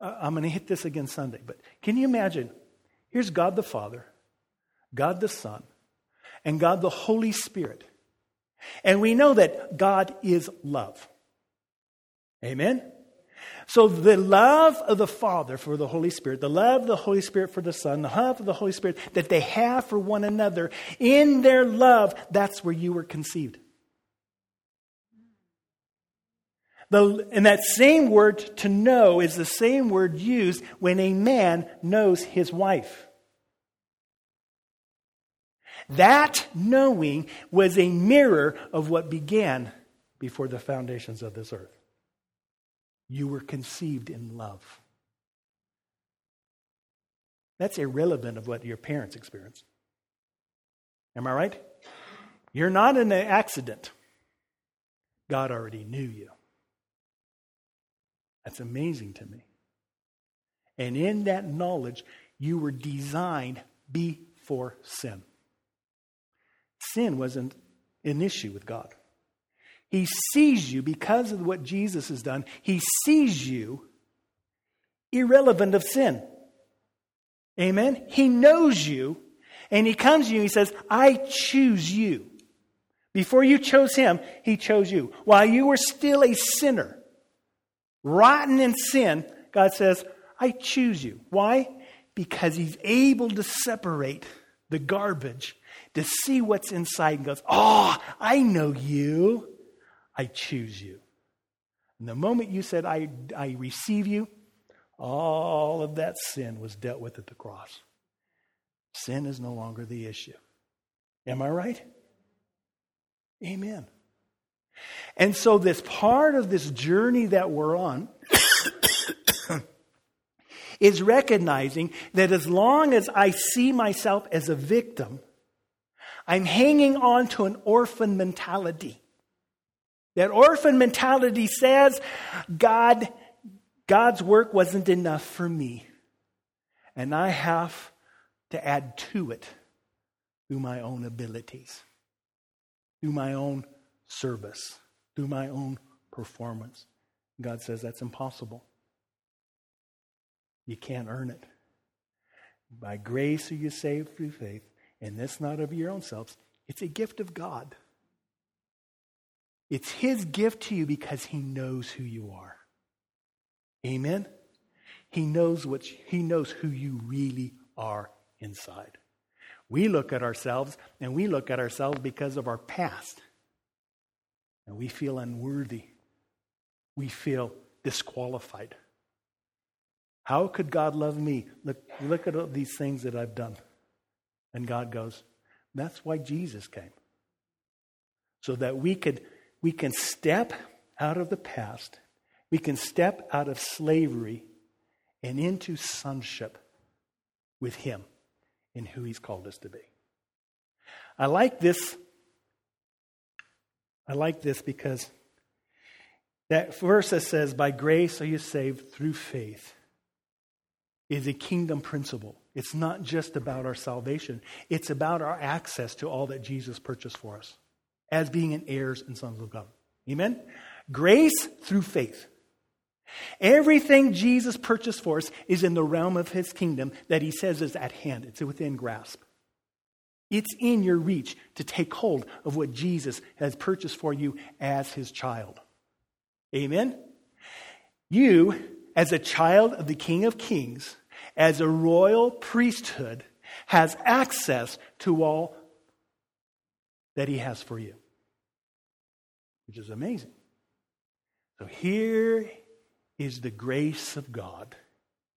Uh, I'm going to hit this again Sunday, but can you imagine? Here's God the Father, God the Son, and God the Holy Spirit. And we know that God is love. Amen? So the love of the Father for the Holy Spirit, the love of the Holy Spirit for the Son, the love of the Holy Spirit that they have for one another, in their love, that's where you were conceived. The, and that same word to know is the same word used when a man knows his wife. That knowing was a mirror of what began before the foundations of this earth. You were conceived in love. That's irrelevant of what your parents experienced. Am I right? You're not an accident. God already knew you. That's amazing to me. And in that knowledge, you were designed before sin. Sin wasn't an issue with God. He sees you because of what Jesus has done. He sees you irrelevant of sin. Amen? He knows you, and He comes to you and He says, I choose you. Before you chose Him, He chose you. While you were still a sinner, rotten in sin, God says, I choose you. Why? Because He's able to separate the garbage to see what's inside and goes, Oh, I know you. I choose you. And the moment you said, I, I receive you, all of that sin was dealt with at the cross. Sin is no longer the issue. Am I right? Amen. And so, this part of this journey that we're on *coughs* is recognizing that as long as I see myself as a victim, I'm hanging on to an orphan mentality. That orphan mentality says God, God's work wasn't enough for me. And I have to add to it through my own abilities, through my own service, through my own performance. God says that's impossible. You can't earn it. By grace are you saved through faith, and that's not of your own selves. It's a gift of God. It's His gift to you because He knows who you are. Amen? He knows, what, he knows who you really are inside. We look at ourselves and we look at ourselves because of our past. And we feel unworthy. We feel disqualified. How could God love me? Look, look at these things that I've done. And God goes, That's why Jesus came. So that we could we can step out of the past, we can step out of slavery and into sonship with Him in who He's called us to be. I like this. I like this because That verse that says, By grace are you saved through faith, is a kingdom principle. It's not just about our salvation, it's about our access to all that Jesus purchased for us as being an heirs and sons of God. Amen? Grace through faith. Everything Jesus purchased for us is in the realm of his kingdom that he says is at hand, it's within grasp. It's in your reach to take hold of what Jesus has purchased for you as his child. Amen? You, as a child of the King of Kings, as a royal priesthood, has access to all that he has for you, which is amazing. So here is the grace of God,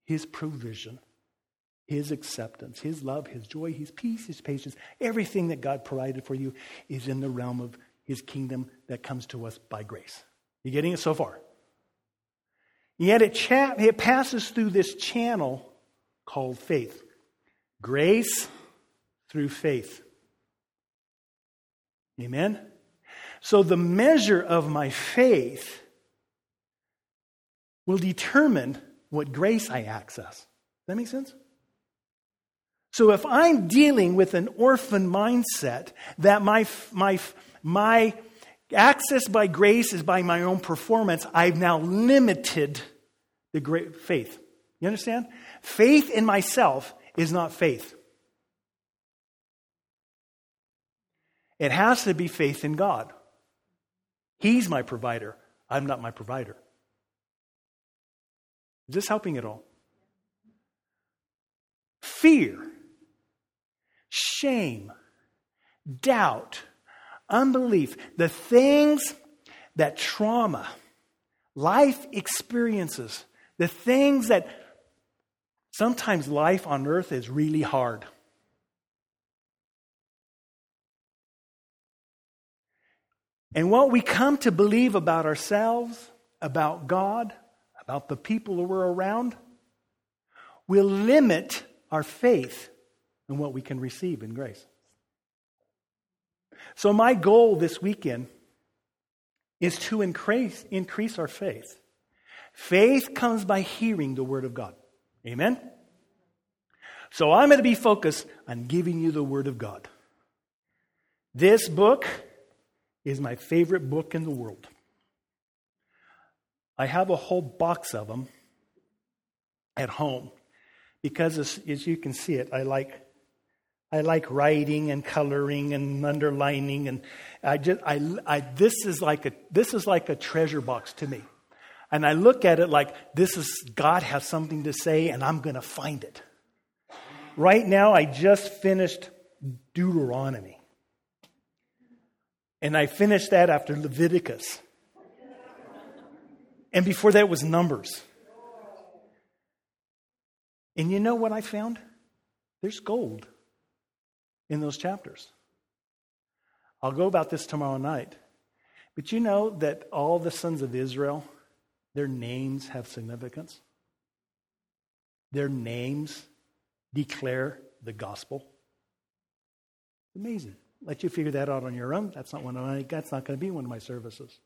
his provision his acceptance, His love, His joy, His peace, His patience, everything that God provided for you is in the realm of His kingdom that comes to us by grace. You getting it so far? Yet it, cha- it passes through this channel called faith. Grace through faith. Amen? So the measure of my faith will determine what grace I access. Does that make sense? So if I'm dealing with an orphan mindset that my, my, my access by grace is by my own performance, I've now limited the great faith. You understand? Faith in myself is not faith. It has to be faith in God. He's my provider. I'm not my provider. Is this helping at all? Fear shame, doubt, unbelief, the things that trauma, life experiences, the things that sometimes life on earth is really hard. And what we come to believe about ourselves, about God, about the people who we're around, will limit our faith and what we can receive in grace. So, my goal this weekend is to increase, increase our faith. Faith comes by hearing the Word of God. Amen? So, I'm going to be focused on giving you the Word of God. This book is my favorite book in the world. I have a whole box of them at home because, as, as you can see it, I like I like writing and coloring and underlining, and I just I, I this is like a this is like a treasure box to me, and I look at it like this is God has something to say, and I'm going to find it. Right now, I just finished Deuteronomy, and I finished that after Leviticus, and before that was Numbers. And you know what I found? There's gold in those chapters. I'll go about this tomorrow night. But you know that all the sons of Israel, their names have significance? Their names declare the gospel. Amazing. Let you figure that out on your own. That's not one of my, that's not going to be one of my services.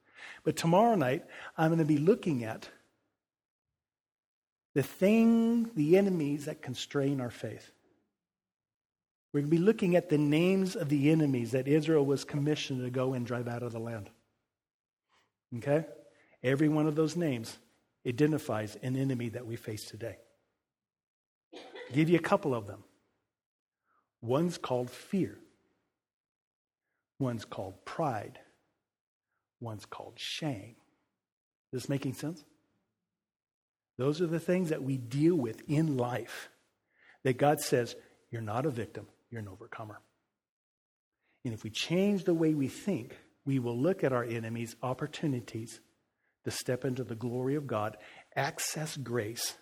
But tomorrow night, I'm going to be looking at the thing, the enemies that constrain our faith. We're going to be looking at the names of the enemies that Israel was commissioned to go and drive out of the land. Okay? Every one of those names identifies an enemy that we face today. I'll give you a couple of them. One's called fear. One's called pride. One's called shame. Is this making sense? Those are the things that we deal with in life that God says, you're not a victim you're an overcomer. And if we change the way we think, we will look at our enemies' opportunities to step into the glory of God, access grace,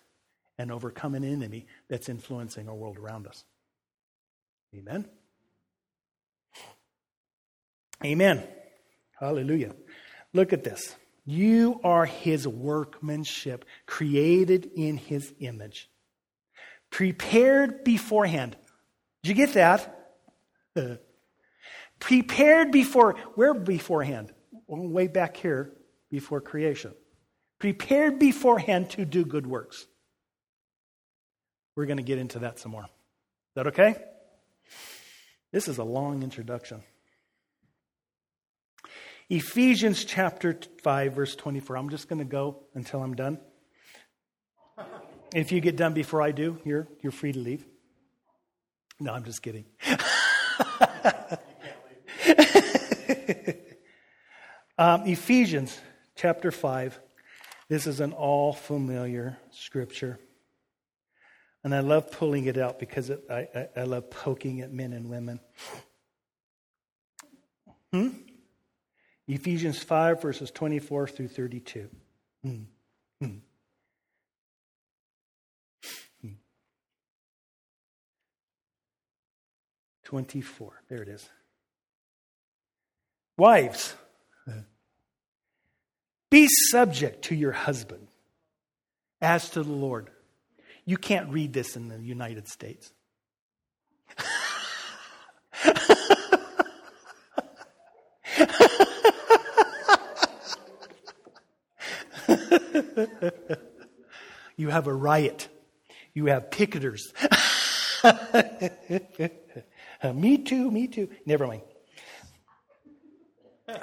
and overcome an enemy that's influencing our world around us. Amen. Amen. Hallelujah. Look at this. You are his workmanship, created in his image, prepared beforehand. Did you get that? Uh. Prepared before, where beforehand? Way back here before creation, prepared beforehand to do good works. We're going to get into that some more. Is that okay? This is a long introduction. Ephesians chapter 5, verse 24. I'm just going to go until I'm done. If you get done before I do, you're, you're free to leave. No, I'm just kidding. *laughs* um, Ephesians chapter 5. This is an all familiar scripture. And I love pulling it out because it, I, I, I, love poking at men and women. Hmm? Ephesians 5, verses 24 through 32. Hmm. Hmm. 24. There it is. Wives, be subject to your husband as to the Lord. You can't read this in the United States. *laughs* you have a riot. You have picketers. *laughs* Uh, me too, me too. Never mind. *laughs*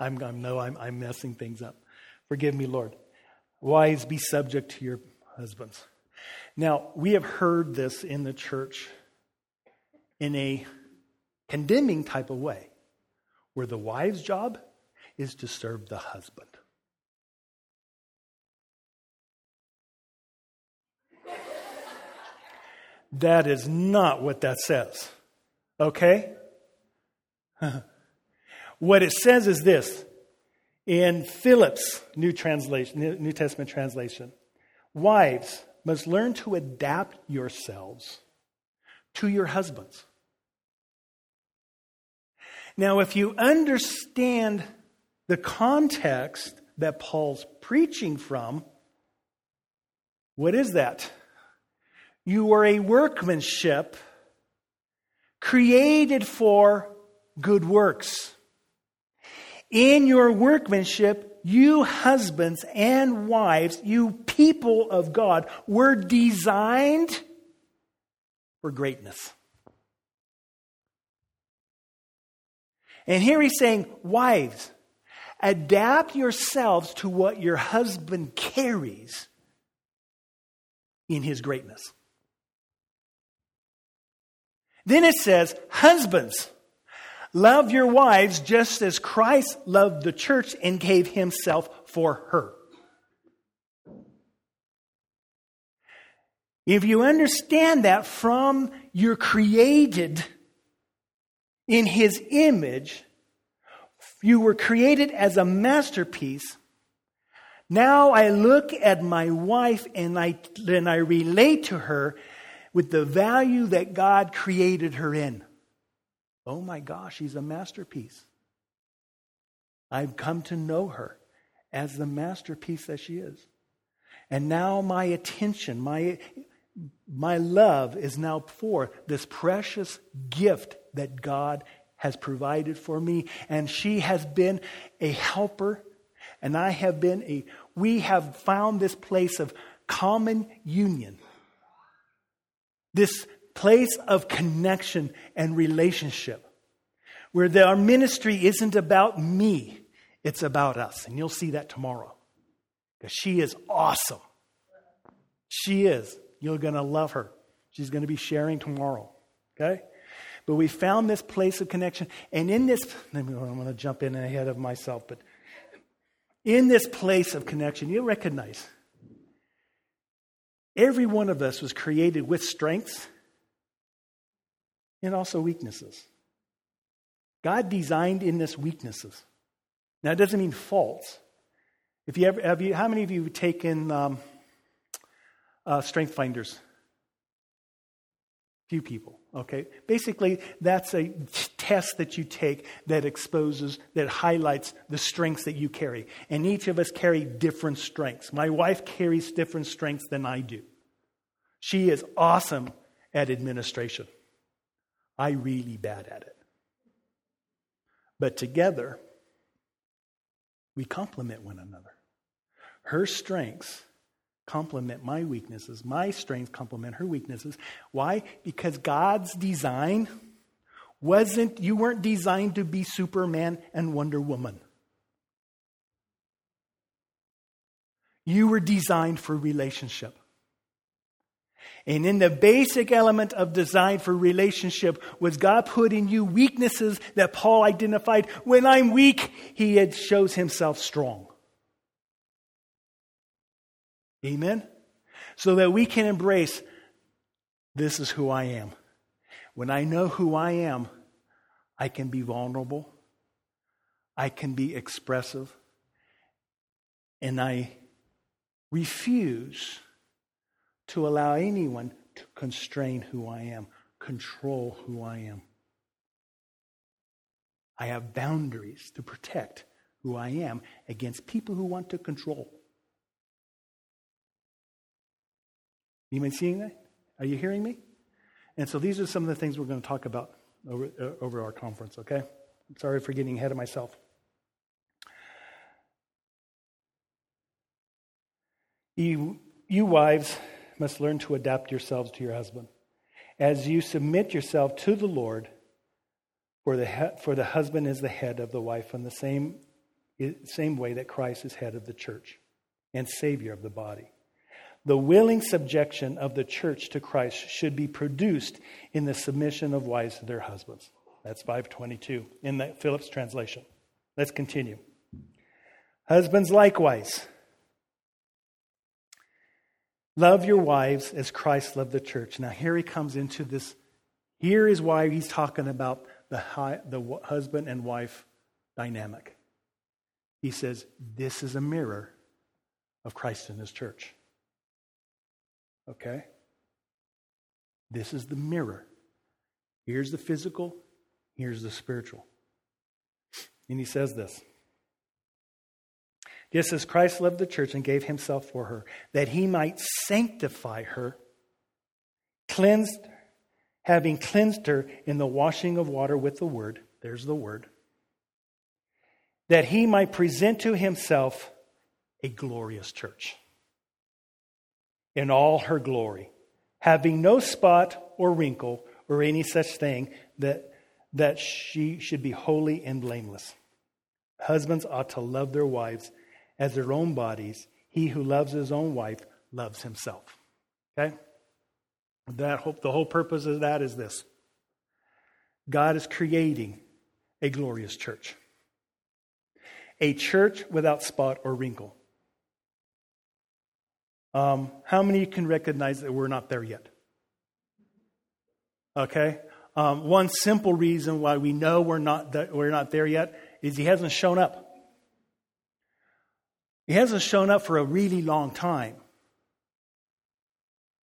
I'm, I'm, no, I'm, I'm messing things up. Forgive me, Lord. Wives, be subject to your husbands. Now, we have heard this in the church in a condemning type of way, where the wife's job is to serve the husband. That is not what that says. Okay? *laughs* what it says is this in Phillips' New Translation, New Testament translation. Wives must learn to adapt yourselves to your husbands. Now, if you understand the context that Paul's preaching from, what is that? You are a workmanship created for good works. In your workmanship, you husbands and wives, you people of God, were designed for greatness. And here he's saying, wives, adapt yourselves to what your husband carries in his greatness. Then it says, Husbands, love your wives just as Christ loved the church and gave himself for her. If you understand that from you're created in his image, you were created as a masterpiece. Now I look at my wife and I, and I relate to her with the value that God created her in. Oh my gosh, she's a masterpiece. I've come to know her as the masterpiece that she is. And now my attention, my, my love is now for this precious gift that God has provided for me. And she has been a helper, and I have been a, we have found this place of common union this place of connection and relationship where the, our ministry isn't about me, it's about us. And you'll see that tomorrow because she is awesome. She is. You're going to love her. She's going to be sharing tomorrow. Okay? But we found this place of connection. And in this, I'm going to jump in ahead of myself, but in this place of connection, you'll recognize Every one of us was created with strengths and also weaknesses. God designed in us weaknesses. Now, it doesn't mean faults. If you ever, have you, how many of you have taken um, uh, strength finders? Few people, okay? Basically, that's a test that you take that exposes, that highlights the strengths that you carry. And each of us carry different strengths. My wife carries different strengths than I do. She is awesome at administration. I really bad at it. But together, We complement one another. Her strengths complement my weaknesses. My strengths complement her weaknesses. Why? Because God's design wasn't, you weren't designed to be Superman and Wonder Woman. You were designed for relationship. And in the basic element of design for relationship was God put in you weaknesses that Paul identified. When I'm weak, he shows himself strong. Amen? So that we can embrace this is who I am. When I know who I am, I can be vulnerable, I can be expressive, and I refuse to allow anyone to constrain who I am, control who I am. I have boundaries to protect who I am against people who want to control. You been seeing that? Are you hearing me? And so these are some of the things we're going to talk about over, uh, over our conference, okay? I'm sorry for getting ahead of myself. You, you wives must learn to adapt yourselves to your husband. As you submit yourself to the Lord, for the, for the husband is the head of the wife in the same, same way that Christ is head of the church and Savior of the body. The willing subjection of the church to Christ should be produced in the submission of wives to their husbands. That's 522 in the Phillips translation. Let's continue. Husbands likewise Love your wives as Christ loved the church. Now, here he comes into this. Here is why he's talking about the, high, the husband and wife dynamic. He says, This is a mirror of Christ in his church. Okay? This is the mirror. Here's the physical, here's the spiritual. And he says this just as Christ loved the church and gave himself for her, that he might sanctify her, cleansed, having cleansed her in the washing of water with the word. There's the word. That he might present to himself a glorious church in all her glory, having no spot or wrinkle or any such thing, that, that she should be holy and blameless. Husbands ought to love their wives as their own bodies. He who loves his own wife loves himself. Okay? That hope, the whole purpose of that is this God is creating a glorious church, a church without spot or wrinkle. Um, how many can recognize that we're not there yet? Okay? Um, one simple reason why we know we're not, th- we're not there yet is he hasn't shown up. He hasn't shown up for a really long time.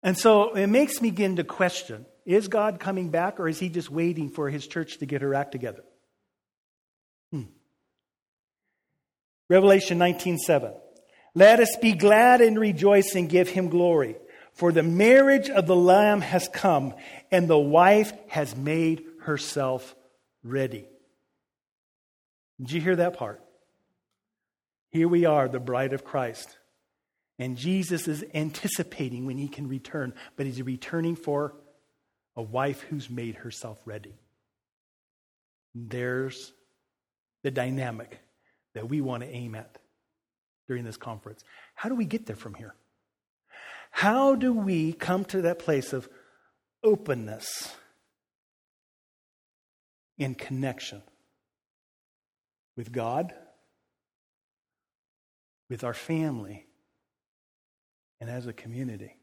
And so it makes me begin to question is God coming back or is he just waiting for his church to get her act together? Hmm. Revelation 19:7 Let us be glad and rejoice and give him glory for the marriage of the lamb has come and the wife has made herself ready. Did you hear that part? Here we are, the bride of Christ. And Jesus is anticipating when he can return, but he's returning for a wife who's made herself ready. There's the dynamic that we want to aim at during this conference. How do we get there from here? How do we come to that place of openness in connection with God? with our family, and as a community.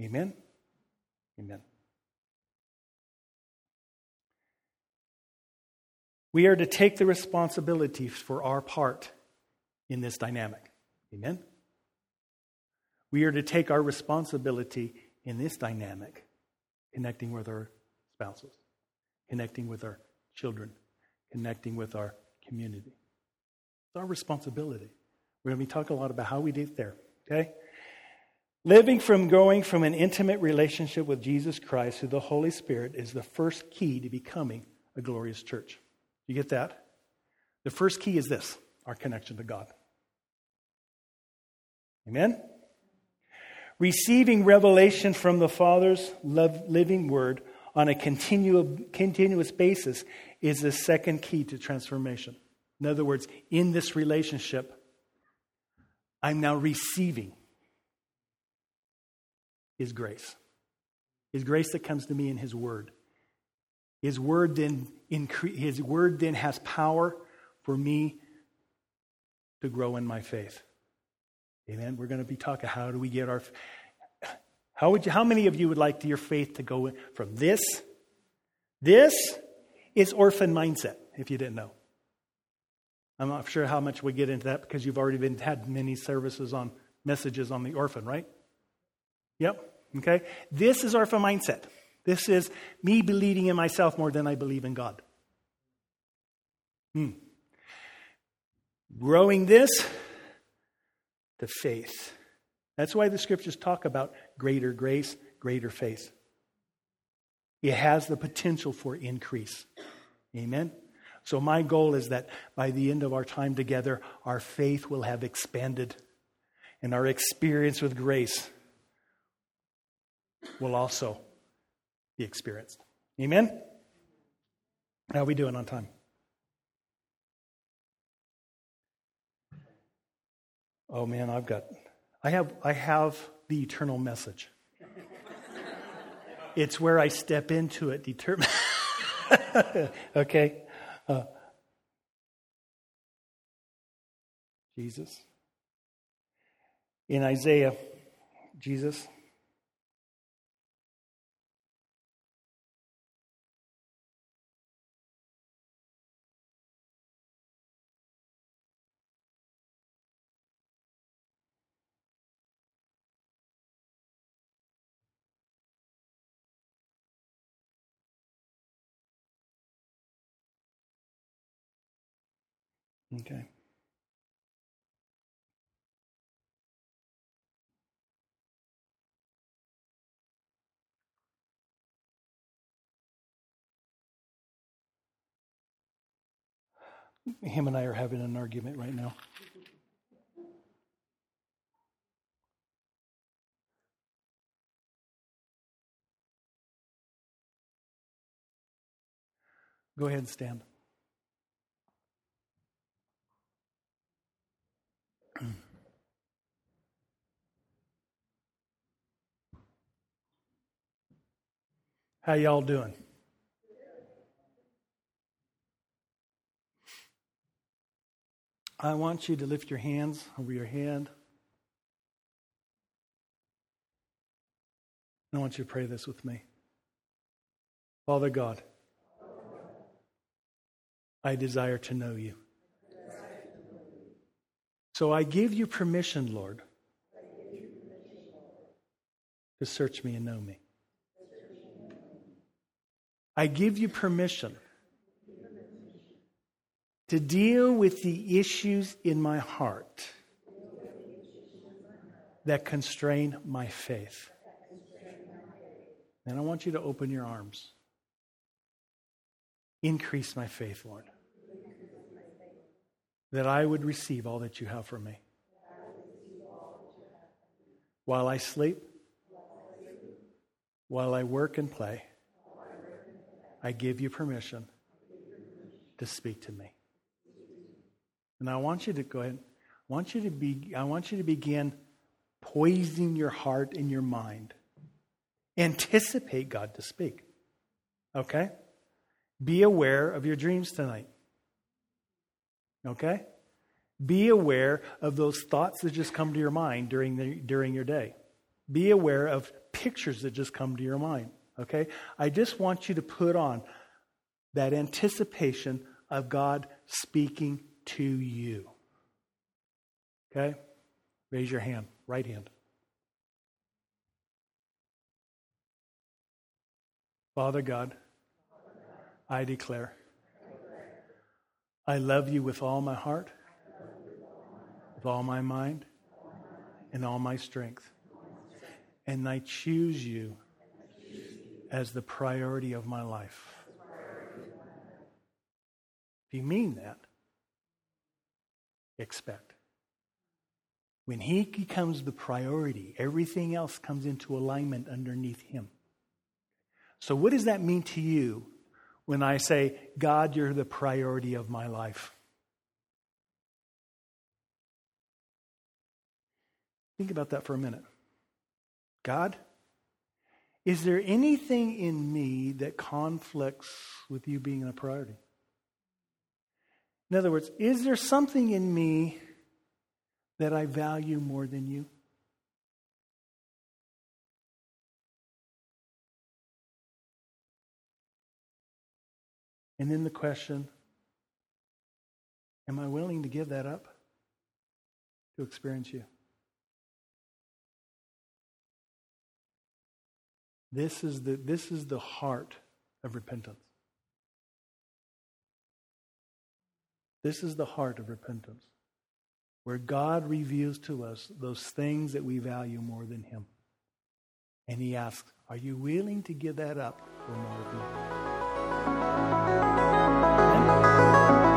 Amen? Amen. We are to take the responsibility for our part in this dynamic. Amen? We are to take our responsibility in this dynamic, connecting with our spouses, connecting with our children, connecting with our community. It's our responsibility. We're going to be talking a lot about how we do it there, okay? Living from going from an intimate relationship with Jesus Christ through the Holy Spirit is the first key to becoming a glorious church. You get that? The first key is this our connection to God. Amen? Receiving revelation from the Father's living word on a continual, continuous basis is the second key to transformation. In other words, in this relationship, I'm now receiving His grace. His grace that comes to me in His Word. His Word then, His word then has power for me to grow in my faith. Amen. We're going to be talking how do we get our how would you how many of you would like your faith to go from this this is orphan mindset if you didn't know. I'm not sure how much we get into that because you've already been had many services on messages on the orphan, right? Yep. Okay. This is orphan mindset. This is me believing in myself more than I believe in God. Hmm. Growing this to faith. That's why the scriptures talk about greater grace, greater faith. It has the potential for increase. Amen? So, my goal is that by the end of our time together, our faith will have expanded and our experience with grace will also be experienced. Amen? How are we doing on time? Oh man, I've got I have I have the eternal message. it's where I step into it determine *laughs* okay. Uh, Jesus. In Isaiah, Jesus Okay. Him and I are having an argument right now. Go ahead and stand. How y'all doing? I want you to lift your hands over your head. I want you to pray this with me. Father God, I desire to know you. So I give you permission, Lord, to search me and know me. I give you permission to deal with the issues in my heart that constrain my faith. And I want you to open your arms. Increase my faith, Lord that I would receive all that you have for me. While I sleep, while I work and play, I give you permission to speak to me. And I want you to go ahead. I want you to be I want you to begin poising your heart and your mind. Anticipate God to speak. Okay? Be aware of your dreams tonight. Okay? Be aware of those thoughts that just come to your mind during, the, during your day. Be aware of pictures that just come to your mind. Okay? I just want you to put on that anticipation of God speaking to you. Okay? Raise your hand, right hand. Father God, I declare I love you with all my heart, with all my mind, and all my strength. And I choose you as the priority of my life. If you mean that, expect. When He becomes the priority, everything else comes into alignment underneath Him. So, what does that mean to you when I say, God, you're the priority of my life? Think about that for a minute. God, is there anything in me that conflicts with you being a priority? In other words, is there something in me that I value more than you? And then the question Am I willing to give that up to experience you? This is the, this is the heart of repentance. This is the heart of repentance, where God reveals to us those things that we value more than Him. And He asks, Are you willing to give that up for more of me?